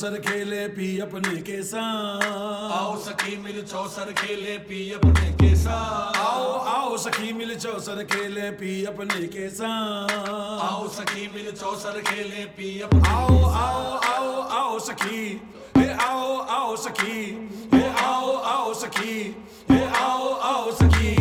चौसर खेले पी अपने के साथ आओ सखी मिल चौसर खेले पी अपने के साथ आओ आओ सखी मिल चौसर खेले पी अपने के साथ आओ सखी मिल चौसर खेले पी अपने आओ आओ आओ आओ सखी हे आओ आओ सखी हे आओ आओ सखी हे आओ आओ सखी।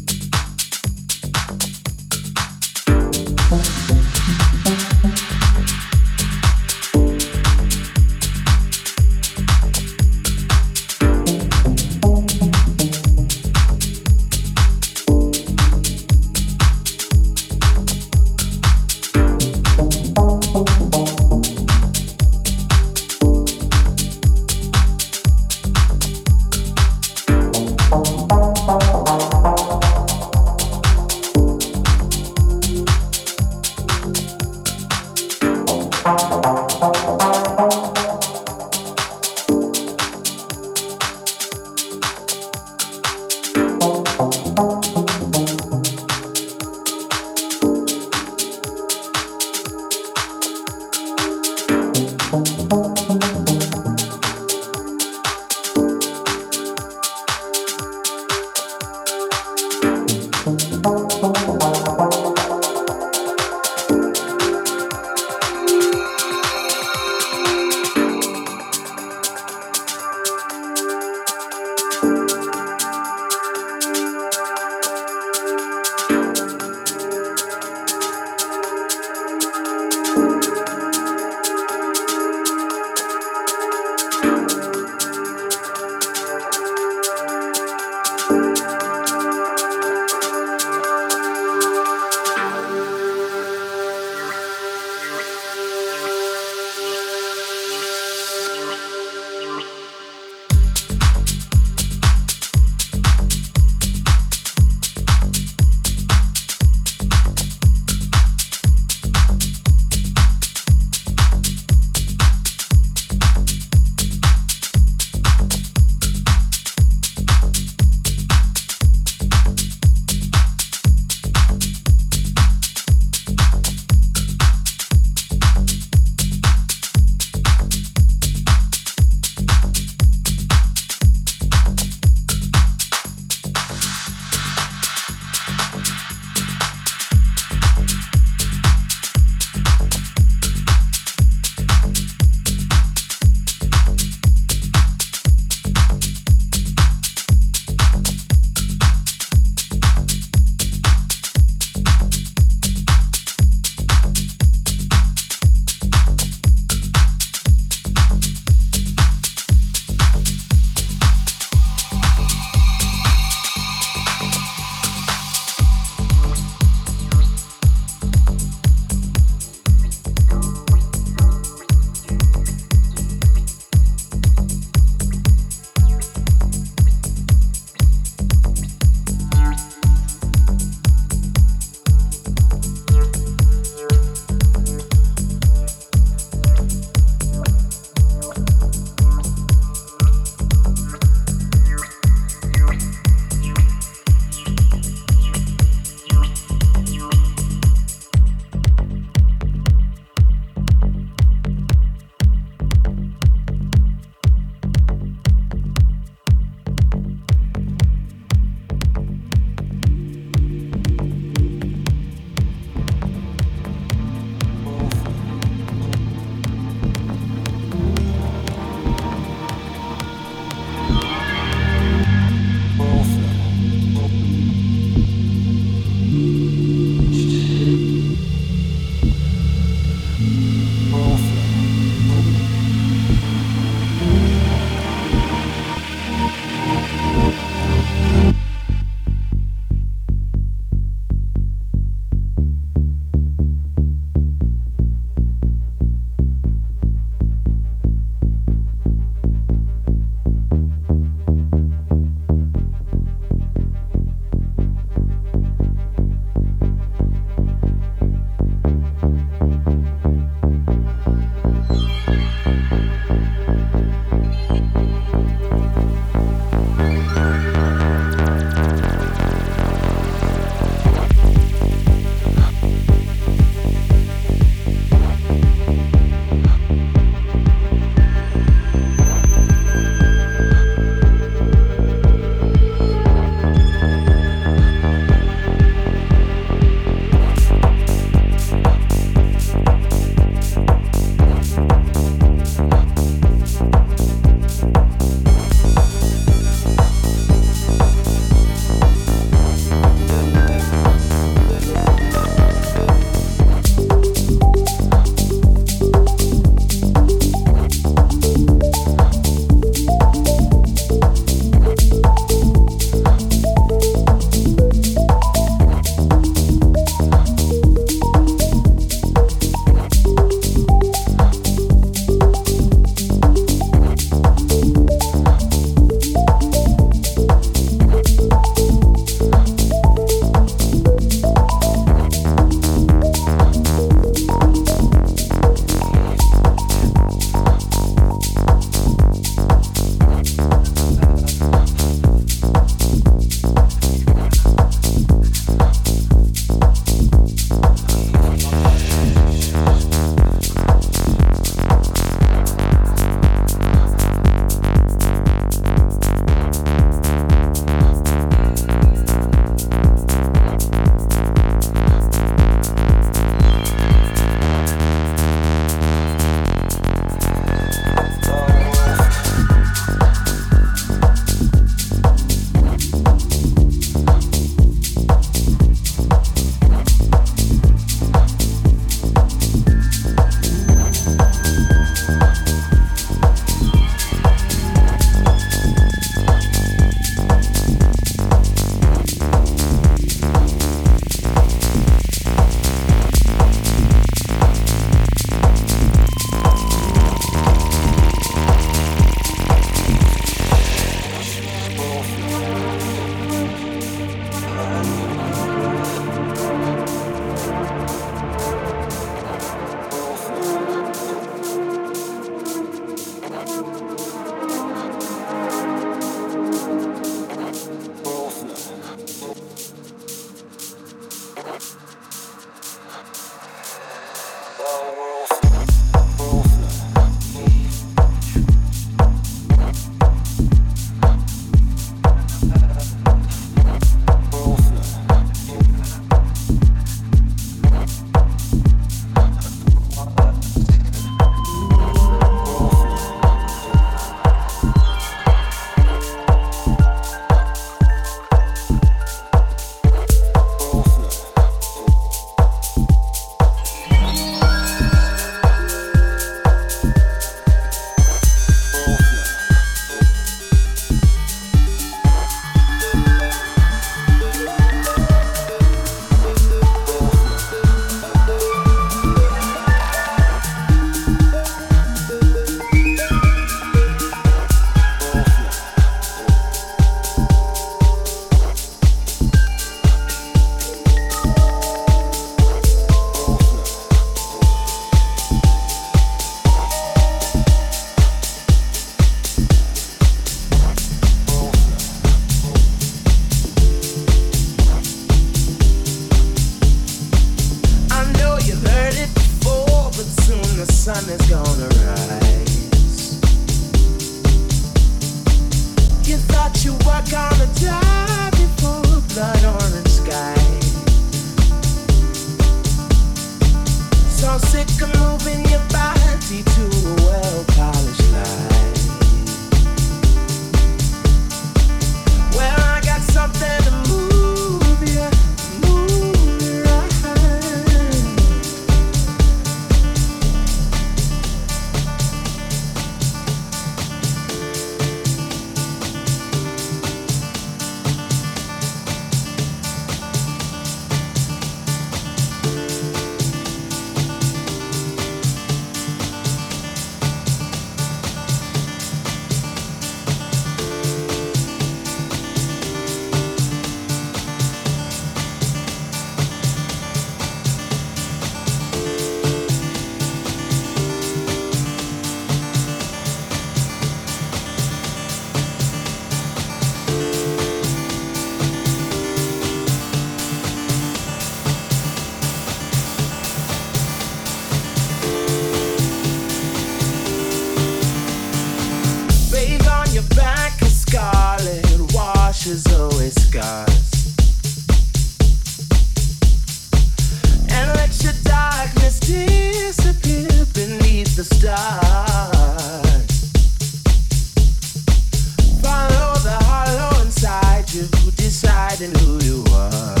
hiding who you are.